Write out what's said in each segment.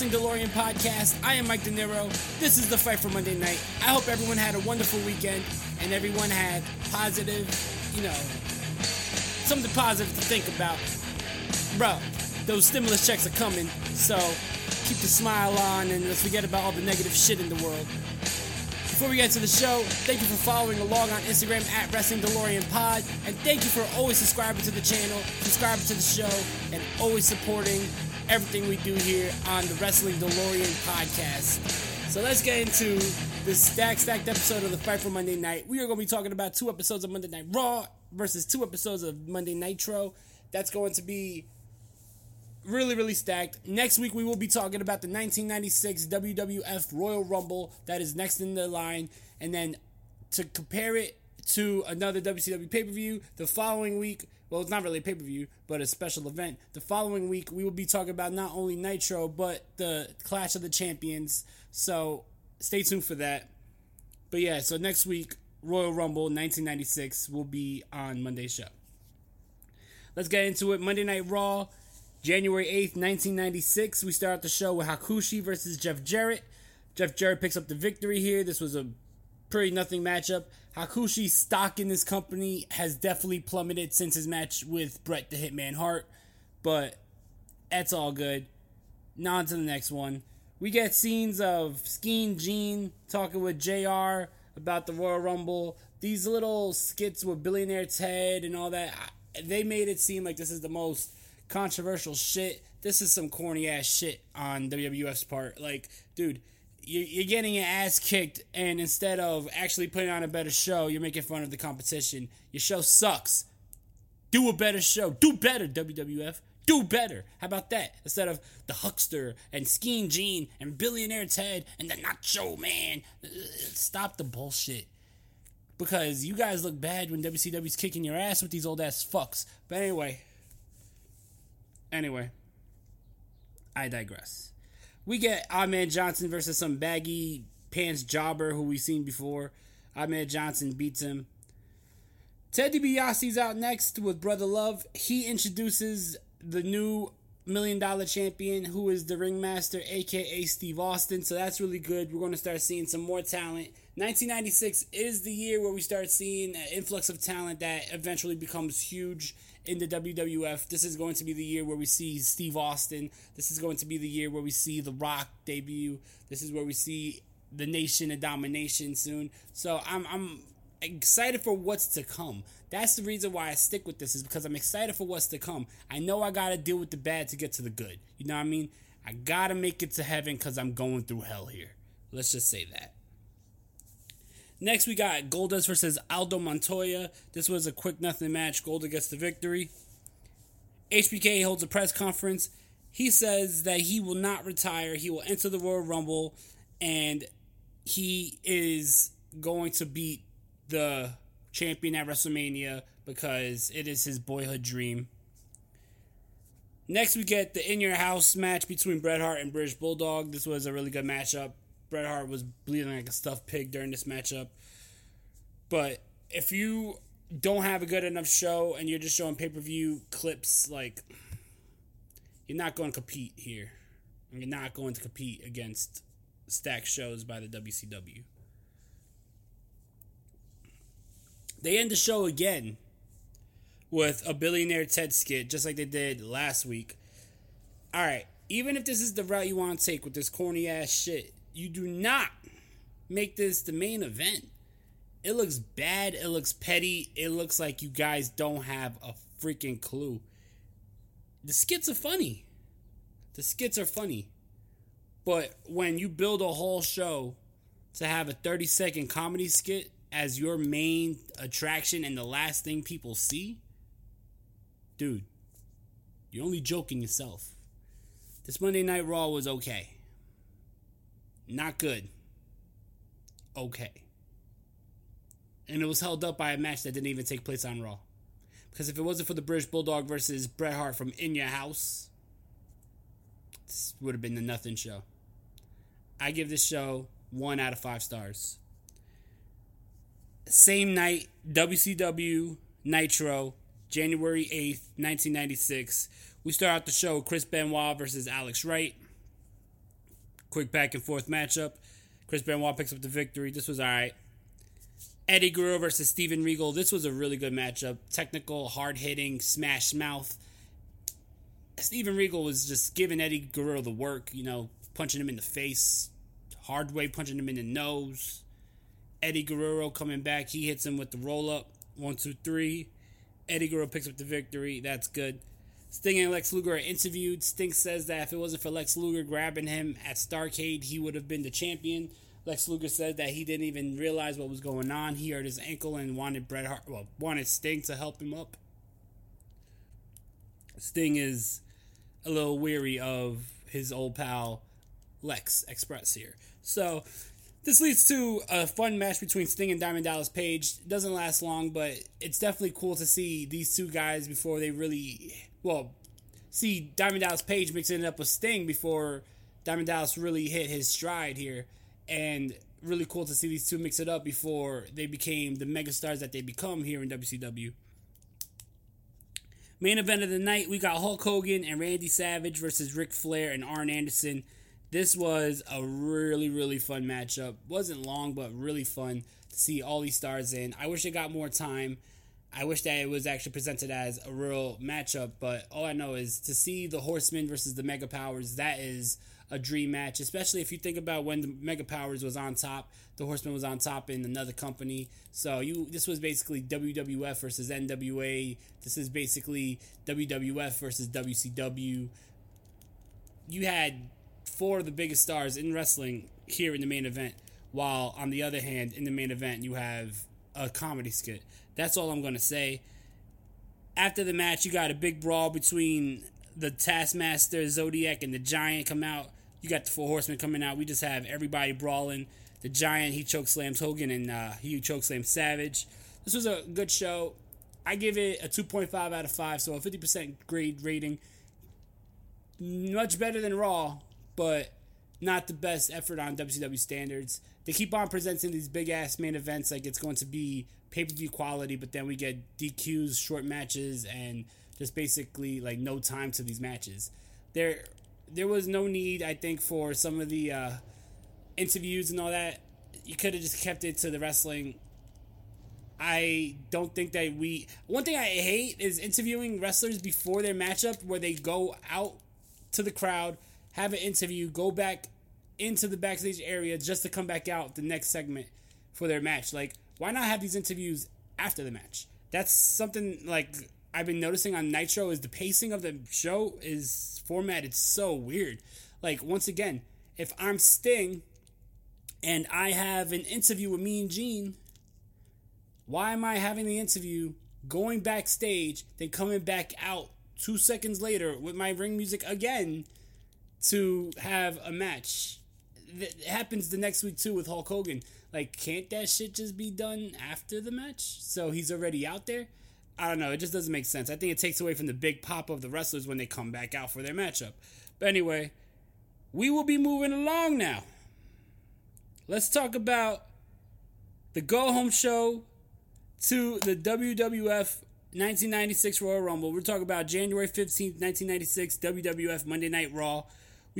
Wrestling DeLorean podcast. I am Mike De Niro. This is the fight for Monday night. I hope everyone had a wonderful weekend and everyone had positive, you know, something positive to think about. Bro, those stimulus checks are coming, so keep the smile on and let's forget about all the negative shit in the world. Before we get to the show, thank you for following along on Instagram at Wrestling DeLorean Pod, and thank you for always subscribing to the channel, subscribing to the show, and always supporting everything we do here on the Wrestling DeLorean Podcast. So let's get into this stack stacked episode of the Fight for Monday Night. We are going to be talking about two episodes of Monday Night Raw versus two episodes of Monday Nitro. That's going to be really, really stacked. Next week, we will be talking about the 1996 WWF Royal Rumble that is next in the line. And then to compare it to another WCW pay per view, the following week, well, it's not really a pay per view, but a special event. The following week, we will be talking about not only Nitro, but the Clash of the Champions. So stay tuned for that. But yeah, so next week, Royal Rumble 1996 will be on Monday's show. Let's get into it. Monday Night Raw, January 8th, 1996. We start the show with Hakushi versus Jeff Jarrett. Jeff Jarrett picks up the victory here. This was a pretty nothing matchup. Hakushi's stock in this company has definitely plummeted since his match with Bret the Hitman Hart, but that's all good. Now on to the next one. We get scenes of Scheme Gene talking with JR about the Royal Rumble. These little skits with Billionaire Ted and all that, they made it seem like this is the most controversial shit. This is some corny ass shit on WWF's part. Like, dude, you're getting your ass kicked, and instead of actually putting on a better show, you're making fun of the competition. Your show sucks. Do a better show. Do better, WWF. Do better. How about that? Instead of the Huckster and Scheme Gene and Billionaire Ted and the Nacho Man. Stop the bullshit. Because you guys look bad when WCW's kicking your ass with these old ass fucks. But anyway. Anyway. I digress. We get Ahmed Johnson versus some baggy pants jobber who we've seen before. Ahmed Johnson beats him. Ted DiBiase's out next with Brother Love. He introduces the new million dollar champion who is the ringmaster, aka Steve Austin. So that's really good. We're going to start seeing some more talent. 1996 is the year where we start seeing an influx of talent that eventually becomes huge in the WWF. This is going to be the year where we see Steve Austin. This is going to be the year where we see The Rock debut. This is where we see the Nation of Domination soon. So I'm I'm excited for what's to come. That's the reason why I stick with this is because I'm excited for what's to come. I know I gotta deal with the bad to get to the good. You know what I mean? I gotta make it to heaven because I'm going through hell here. Let's just say that. Next, we got Goldust versus Aldo Montoya. This was a quick nothing match. Golda gets the victory. HBK holds a press conference. He says that he will not retire. He will enter the Royal Rumble, and he is going to beat the champion at WrestleMania because it is his boyhood dream. Next, we get the In Your House match between Bret Hart and British Bulldog. This was a really good matchup. Bret Hart was bleeding like a stuffed pig during this matchup. But if you don't have a good enough show and you're just showing pay per view clips, like you're not going to compete here. You're not going to compete against stacked shows by the WCW. They end the show again with a billionaire Ted skit, just like they did last week. All right, even if this is the route you want to take with this corny ass shit, you do not make this the main event. It looks bad. It looks petty. It looks like you guys don't have a freaking clue. The skits are funny. The skits are funny. But when you build a whole show to have a 30 second comedy skit as your main attraction and the last thing people see, dude, you're only joking yourself. This Monday Night Raw was okay. Not good. Okay. And it was held up by a match that didn't even take place on Raw. Because if it wasn't for the British Bulldog versus Bret Hart from In Your House, this would have been the nothing show. I give this show one out of five stars. Same night, WCW Nitro, January 8th, 1996. We start out the show Chris Benoit versus Alex Wright. Quick back and forth matchup. Chris Benoit picks up the victory. This was alright. Eddie Guerrero versus Steven Regal. This was a really good matchup. Technical, hard hitting, smash mouth. Steven Regal was just giving Eddie Guerrero the work, you know, punching him in the face, hard way punching him in the nose. Eddie Guerrero coming back, he hits him with the roll up. One, two, three. Eddie Guerrero picks up the victory. That's good. Sting and Lex Luger are interviewed. Sting says that if it wasn't for Lex Luger grabbing him at Starcade, he would have been the champion. Lex Luger said that he didn't even realize what was going on. He hurt his ankle and wanted Bret Hart, well, wanted Sting to help him up. Sting is a little weary of his old pal Lex Express here. So this leads to a fun match between Sting and Diamond Dallas Page. It doesn't last long, but it's definitely cool to see these two guys before they really well see Diamond Dallas Page mixing it up with Sting before Diamond Dallas really hit his stride here. And really cool to see these two mix it up before they became the megastars that they become here in WCW. Main event of the night, we got Hulk Hogan and Randy Savage versus Ric Flair and Arn Anderson. This was a really, really fun matchup. Wasn't long, but really fun to see all these stars in. I wish it got more time. I wish that it was actually presented as a real matchup, but all I know is to see the Horsemen versus the Mega Powers, that is a dream match, especially if you think about when the Mega Powers was on top, the Horseman was on top in another company. So you this was basically WWF versus NWA. This is basically WWF versus WCW. You had four of the biggest stars in wrestling here in the main event, while on the other hand, in the main event you have a comedy skit. That's all I'm gonna say. After the match, you got a big brawl between the Taskmaster, Zodiac, and the Giant come out. You got the Four Horsemen coming out. We just have everybody brawling. The Giant, he choke slams Hogan, and uh, he choke slams Savage. This was a good show. I give it a 2.5 out of 5, so a 50% grade rating. Much better than Raw, but not the best effort on WCW standards. They keep on presenting these big ass main events like it's going to be pay per view quality, but then we get DQs, short matches, and just basically like no time to these matches. There, there was no need, I think, for some of the uh, interviews and all that. You could have just kept it to the wrestling. I don't think that we. One thing I hate is interviewing wrestlers before their matchup, where they go out to the crowd, have an interview, go back into the backstage area just to come back out the next segment for their match. Like, why not have these interviews after the match? That's something like I've been noticing on Nitro is the pacing of the show is formatted so weird. Like once again, if I'm Sting and I have an interview with Mean Gene, why am I having the interview, going backstage, then coming back out two seconds later with my ring music again to have a match? That happens the next week too with Hulk Hogan. Like, can't that shit just be done after the match? So he's already out there? I don't know. It just doesn't make sense. I think it takes away from the big pop of the wrestlers when they come back out for their matchup. But anyway, we will be moving along now. Let's talk about the go home show to the WWF 1996 Royal Rumble. We're talking about January 15th, 1996 WWF Monday Night Raw.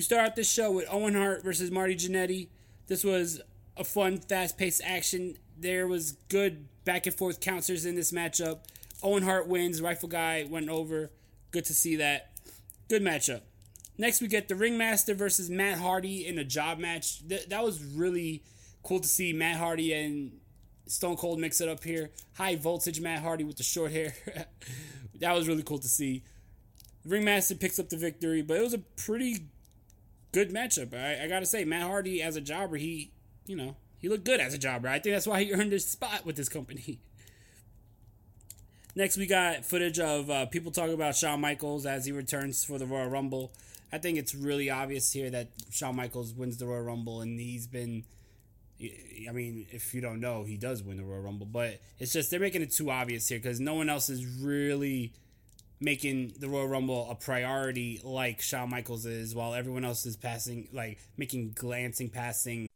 We start out this show with Owen Hart versus Marty Jannetty. This was a fun, fast paced action. There was good back and forth counters in this matchup. Owen Hart wins. Rifle Guy went over. Good to see that. Good matchup. Next, we get the Ringmaster versus Matt Hardy in a job match. Th- that was really cool to see Matt Hardy and Stone Cold mix it up here. High voltage Matt Hardy with the short hair. that was really cool to see. Ringmaster picks up the victory, but it was a pretty good matchup. I, I gotta say, Matt Hardy as a jobber, he, you know, he looked good as a jobber. I think that's why he earned his spot with this company. Next, we got footage of uh, people talking about Shawn Michaels as he returns for the Royal Rumble. I think it's really obvious here that Shawn Michaels wins the Royal Rumble, and he's been. I mean, if you don't know, he does win the Royal Rumble, but it's just they're making it too obvious here because no one else is really making the Royal Rumble a priority like Shawn Michaels is, while everyone else is passing, like making glancing passing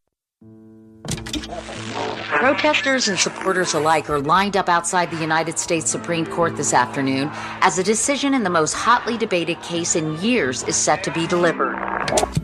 Protesters and supporters alike are lined up outside the United States Supreme Court this afternoon as a decision in the most hotly debated case in years is set to be delivered.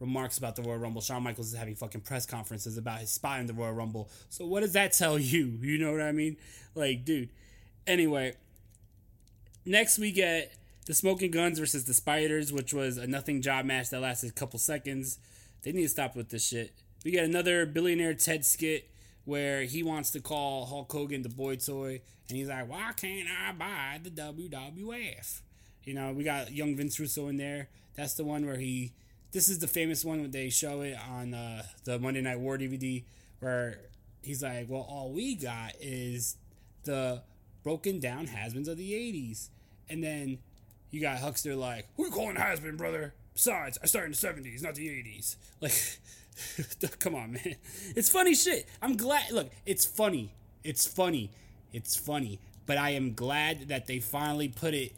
Remarks about the Royal Rumble. Shawn Michaels is having fucking press conferences about his spot in the Royal Rumble. So what does that tell you? You know what I mean? Like, dude. Anyway, next we get the Smoking Guns versus the Spiders, which was a nothing job match that lasted a couple seconds. They need to stop with this shit. We get another billionaire Ted skit where he wants to call Hulk Hogan the boy toy, and he's like, "Why can't I buy the WWF?" You know, we got young Vince Russo in there. That's the one where he. This is the famous one when they show it on uh, the Monday Night War DVD, where he's like, "Well, all we got is the broken down has-beens of the '80s," and then you got Huckster like, "Who you calling has-been, brother?" Besides, I started in the '70s, not the '80s. Like, come on, man. It's funny shit. I'm glad. Look, it's funny. It's funny. It's funny. But I am glad that they finally put it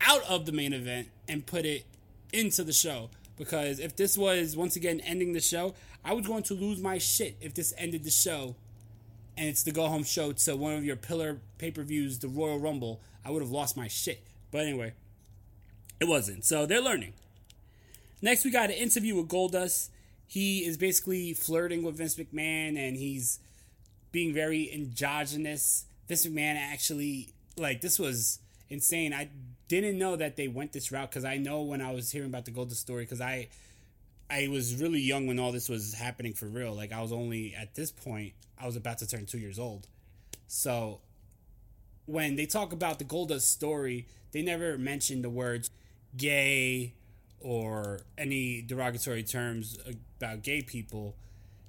out of the main event and put it into the show. Because if this was once again ending the show, I was going to lose my shit if this ended the show and it's the go home show to one of your pillar pay per views, the Royal Rumble. I would have lost my shit. But anyway, it wasn't. So they're learning. Next, we got an interview with Goldust. He is basically flirting with Vince McMahon and he's being very endogenous. Vince McMahon actually, like, this was insane. I didn't know that they went this route because I know when I was hearing about the Goldust story, because I. I was really young when all this was happening for real. Like I was only at this point, I was about to turn two years old. So when they talk about the Goldust story, they never mention the words gay or any derogatory terms about gay people.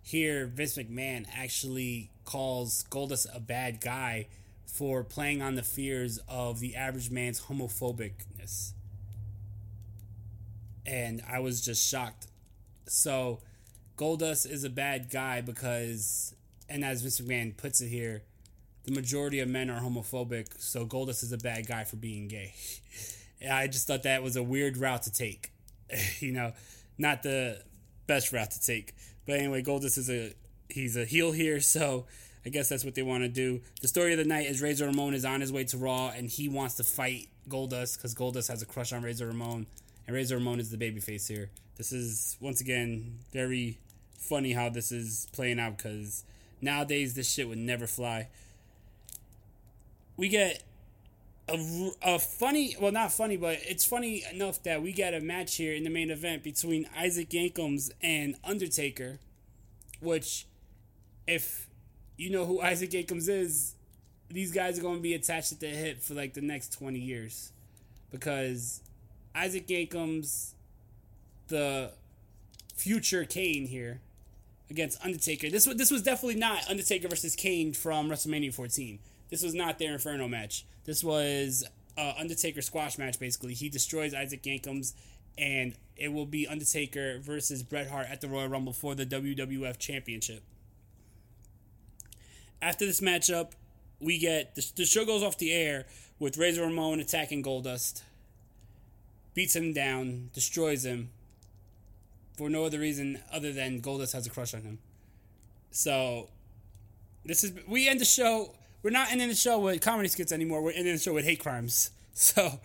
Here, Vince McMahon actually calls Goldust a bad guy for playing on the fears of the average man's homophobicness. And I was just shocked. So, Goldust is a bad guy because and as Mr. McMahon puts it here, the majority of men are homophobic, so Goldust is a bad guy for being gay. And I just thought that was a weird route to take. you know, not the best route to take. But anyway, Goldust is a he's a heel here, so I guess that's what they want to do. The story of the night is Razor Ramon is on his way to Raw, and he wants to fight Goldust because Goldust has a crush on Razor Ramon, and Razor Ramon is the babyface here. This is once again very funny how this is playing out because nowadays this shit would never fly. We get a, a funny, well, not funny, but it's funny enough that we get a match here in the main event between Isaac Yankems and Undertaker, which, if you know who Isaac Yankems is, these guys are going to be attached at the hip for like the next 20 years. Because Isaac Yankems, the future Kane here, against Undertaker. This was this was definitely not Undertaker versus Kane from WrestleMania 14. This was not their Inferno match. This was uh, Undertaker squash match. Basically, he destroys Isaac Yankems, and it will be Undertaker versus Bret Hart at the Royal Rumble for the WWF Championship. After this matchup, we get the, the show goes off the air with Razor Ramon attacking Goldust, beats him down, destroys him for no other reason other than Goldust has a crush on him. So this is we end the show. We're not ending the show with comedy skits anymore. We're ending the show with hate crimes. So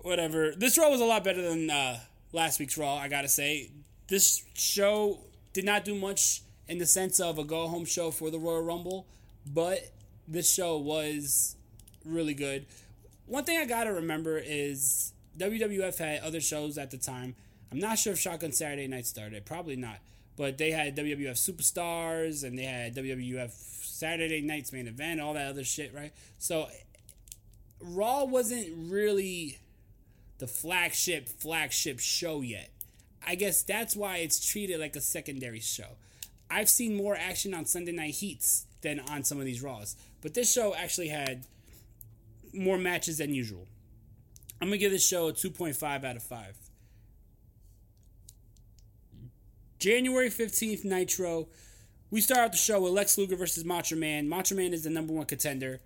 whatever. This Raw was a lot better than uh, last week's Raw. I gotta say, this show did not do much in the sense of a go home show for the Royal Rumble, but this show was really good. One thing I gotta remember is WWF had other shows at the time. I'm not sure if Shotgun Saturday Night started. Probably not. But they had WWF Superstars and they had WWF Saturday Night's Main Event, all that other shit, right? So Raw wasn't really the flagship flagship show yet. I guess that's why it's treated like a secondary show. I've seen more action on Sunday Night Heats than on some of these Raws, but this show actually had more matches than usual. I'm gonna give this show a 2.5 out of 5. January 15th, Nitro. We start out the show with Lex Luger versus Macho Man. Macho Man is the number one contender.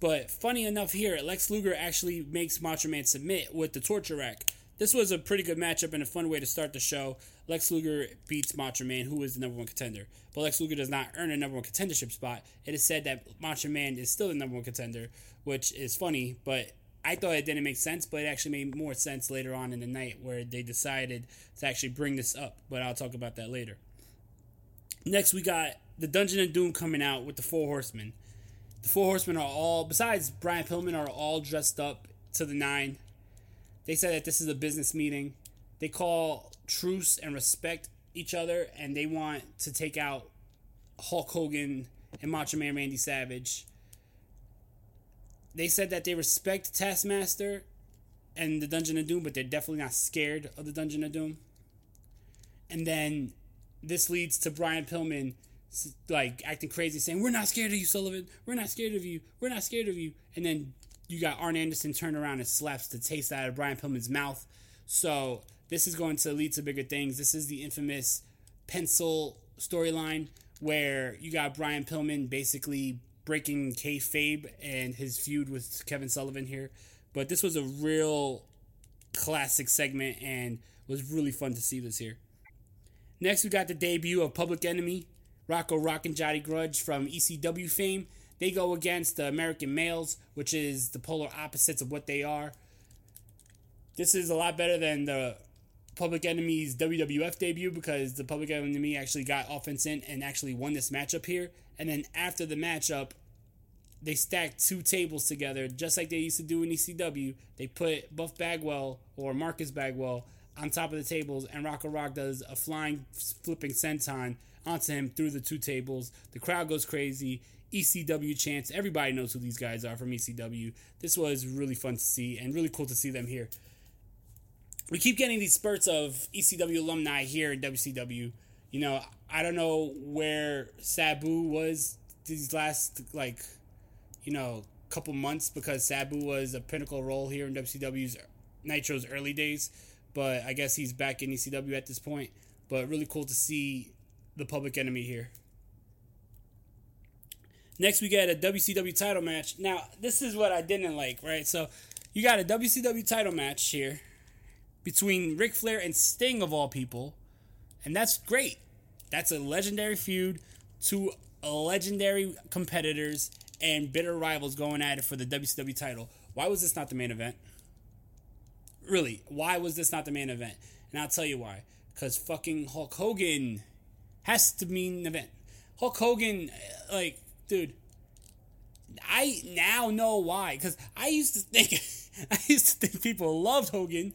But funny enough, here, Lex Luger actually makes Macho Man submit with the torture rack. This was a pretty good matchup and a fun way to start the show. Lex Luger beats Macho Man, who is the number one contender. But Lex Luger does not earn a number one contendership spot. It is said that Macho Man is still the number one contender, which is funny, but I thought it didn't make sense, but it actually made more sense later on in the night where they decided to actually bring this up. But I'll talk about that later. Next, we got the Dungeon of Doom coming out with the Four Horsemen. The Four Horsemen are all, besides Brian Pillman, are all dressed up to the nine. They said that this is a business meeting. They call truce and respect each other, and they want to take out Hulk Hogan and Macho Man Randy Savage. They said that they respect Taskmaster and the Dungeon of Doom, but they're definitely not scared of the Dungeon of Doom. And then this leads to Brian Pillman like acting crazy, saying, "We're not scared of you, Sullivan. We're not scared of you. We're not scared of you." And then you got Arn Anderson turn around and slaps the taste out of Brian Pillman's mouth. So this is going to lead to bigger things. This is the infamous pencil storyline where you got Brian Pillman basically breaking kayfabe and his feud with Kevin Sullivan here. But this was a real classic segment and was really fun to see this here. Next, we got the debut of Public Enemy, Rocco Rock and Johnny Grunge from ECW fame. They go against the American Males, which is the polar opposites of what they are. This is a lot better than the Public Enemy's WWF debut because the Public Enemy actually got offense in and actually won this matchup here. And then after the matchup, they stacked two tables together, just like they used to do in ECW. They put Buff Bagwell or Marcus Bagwell on top of the tables, and Rocco Rock does a flying, flipping senton onto him through the two tables. The crowd goes crazy. ECW chants. Everybody knows who these guys are from ECW. This was really fun to see and really cool to see them here. We keep getting these spurts of ECW alumni here in WCW. You know, I don't know where Sabu was these last like, you know, couple months because Sabu was a pinnacle role here in WCW's Nitro's early days, but I guess he's back in ECW at this point. But really cool to see the Public Enemy here. Next, we get a WCW title match. Now, this is what I didn't like, right? So, you got a WCW title match here between Ric Flair and Sting, of all people. And that's great. That's a legendary feud. Two legendary competitors and bitter rivals going at it for the WCW title. Why was this not the main event? Really, why was this not the main event? And I'll tell you why. Because fucking Hulk Hogan has to mean an event. Hulk Hogan, like, dude, I now know why. Because I used to think, I used to think people loved Hogan,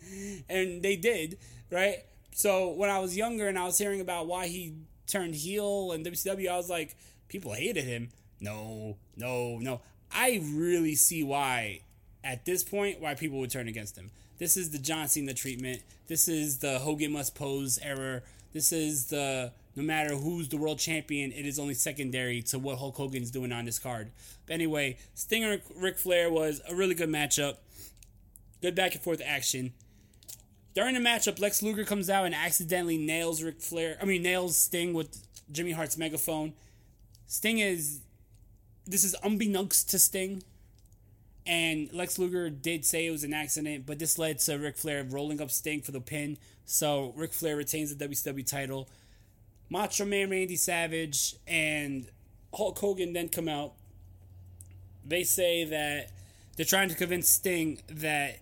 and they did, right? So when I was younger and I was hearing about why he turned heel and WCW, I was like, people hated him. No, no, no. I really see why, at this point, why people would turn against him. This is the John Cena treatment. This is the Hogan must pose error. This is the no matter who's the world champion, it is only secondary to what Hulk Hogan's doing on this card. But anyway, Stinger Ric Flair was a really good matchup. Good back and forth action. During the matchup, Lex Luger comes out and accidentally nails Ric Flair. I mean, nails Sting with Jimmy Hart's megaphone. Sting is. This is unbeknownst to Sting. And Lex Luger did say it was an accident, but this led to Ric Flair rolling up Sting for the pin. So Ric Flair retains the WCW title. Macho Man Randy Savage and Hulk Hogan then come out. They say that they're trying to convince Sting that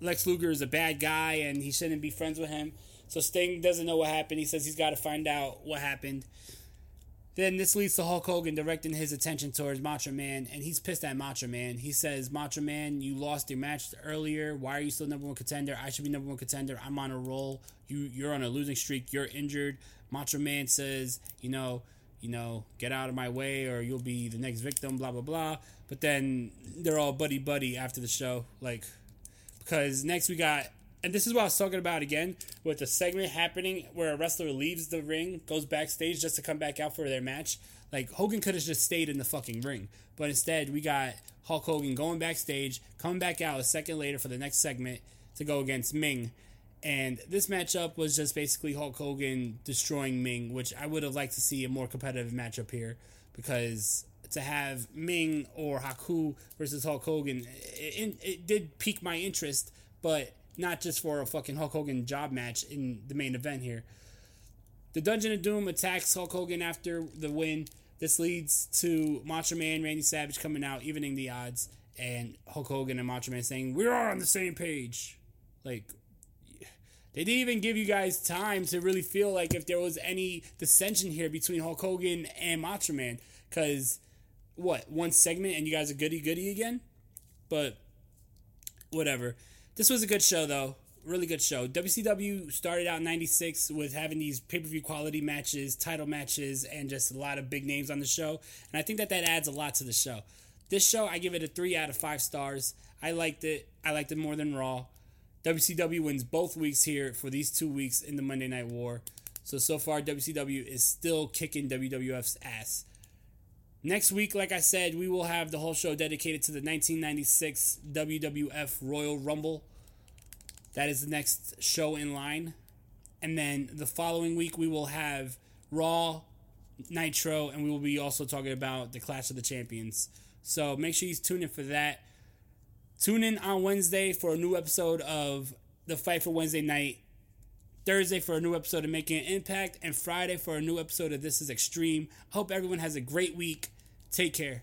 Lex Luger is a bad guy and he shouldn't be friends with him. So Sting doesn't know what happened. He says he's got to find out what happened. Then this leads to Hulk Hogan directing his attention towards Macho Man, and he's pissed at Macho Man. He says, Macho Man, you lost your match earlier. Why are you still number one contender? I should be number one contender. I'm on a roll. You you're on a losing streak. You're injured. Macho Man says, you know, you know, get out of my way or you'll be the next victim, blah blah blah. But then they're all buddy buddy after the show, like because next we got and this is what I was talking about again with the segment happening where a wrestler leaves the ring, goes backstage just to come back out for their match. Like Hogan could have just stayed in the fucking ring, but instead we got Hulk Hogan going backstage, coming back out a second later for the next segment to go against Meng. And this matchup was just basically Hulk Hogan destroying Meng, which I would have liked to see a more competitive matchup here because to have Meng or Haku versus Hulk Hogan, it, it did pique my interest, but not just for a fucking Hulk Hogan job match in the main event here. The Dungeon of Doom attacks Hulk Hogan after the win. This leads to Macho Man Randy Savage coming out, evening the odds, and Hulk Hogan and Macho Man saying, We're on the same page. Like, they didn't even give you guys time to really feel like if there was any dissension here between Hulk Hogan and Macho Man. Because, what, one segment and you guys are goody goody again? But, whatever. This was a good show, though. Really good show. WCW started out in 96 with having these pay per view quality matches, title matches, and just a lot of big names on the show. And I think that that adds a lot to the show. This show, I give it a 3 out of 5 stars. I liked it. I liked it more than Raw. WCW wins both weeks here for these two weeks in the Monday Night War. So, so far, WCW is still kicking WWF's ass. Next week, like I said, we will have the whole show dedicated to the 1996 WWF Royal Rumble. That is the next show in line. And then the following week, we will have Raw, Nitro, and we will be also talking about the Clash of the Champions. So make sure you tune in for that. Tune in on Wednesday for a new episode of The Fight for Wednesday Night. Thursday for a new episode of Making an Impact, and Friday for a new episode of This is Extreme. Hope everyone has a great week. Take care.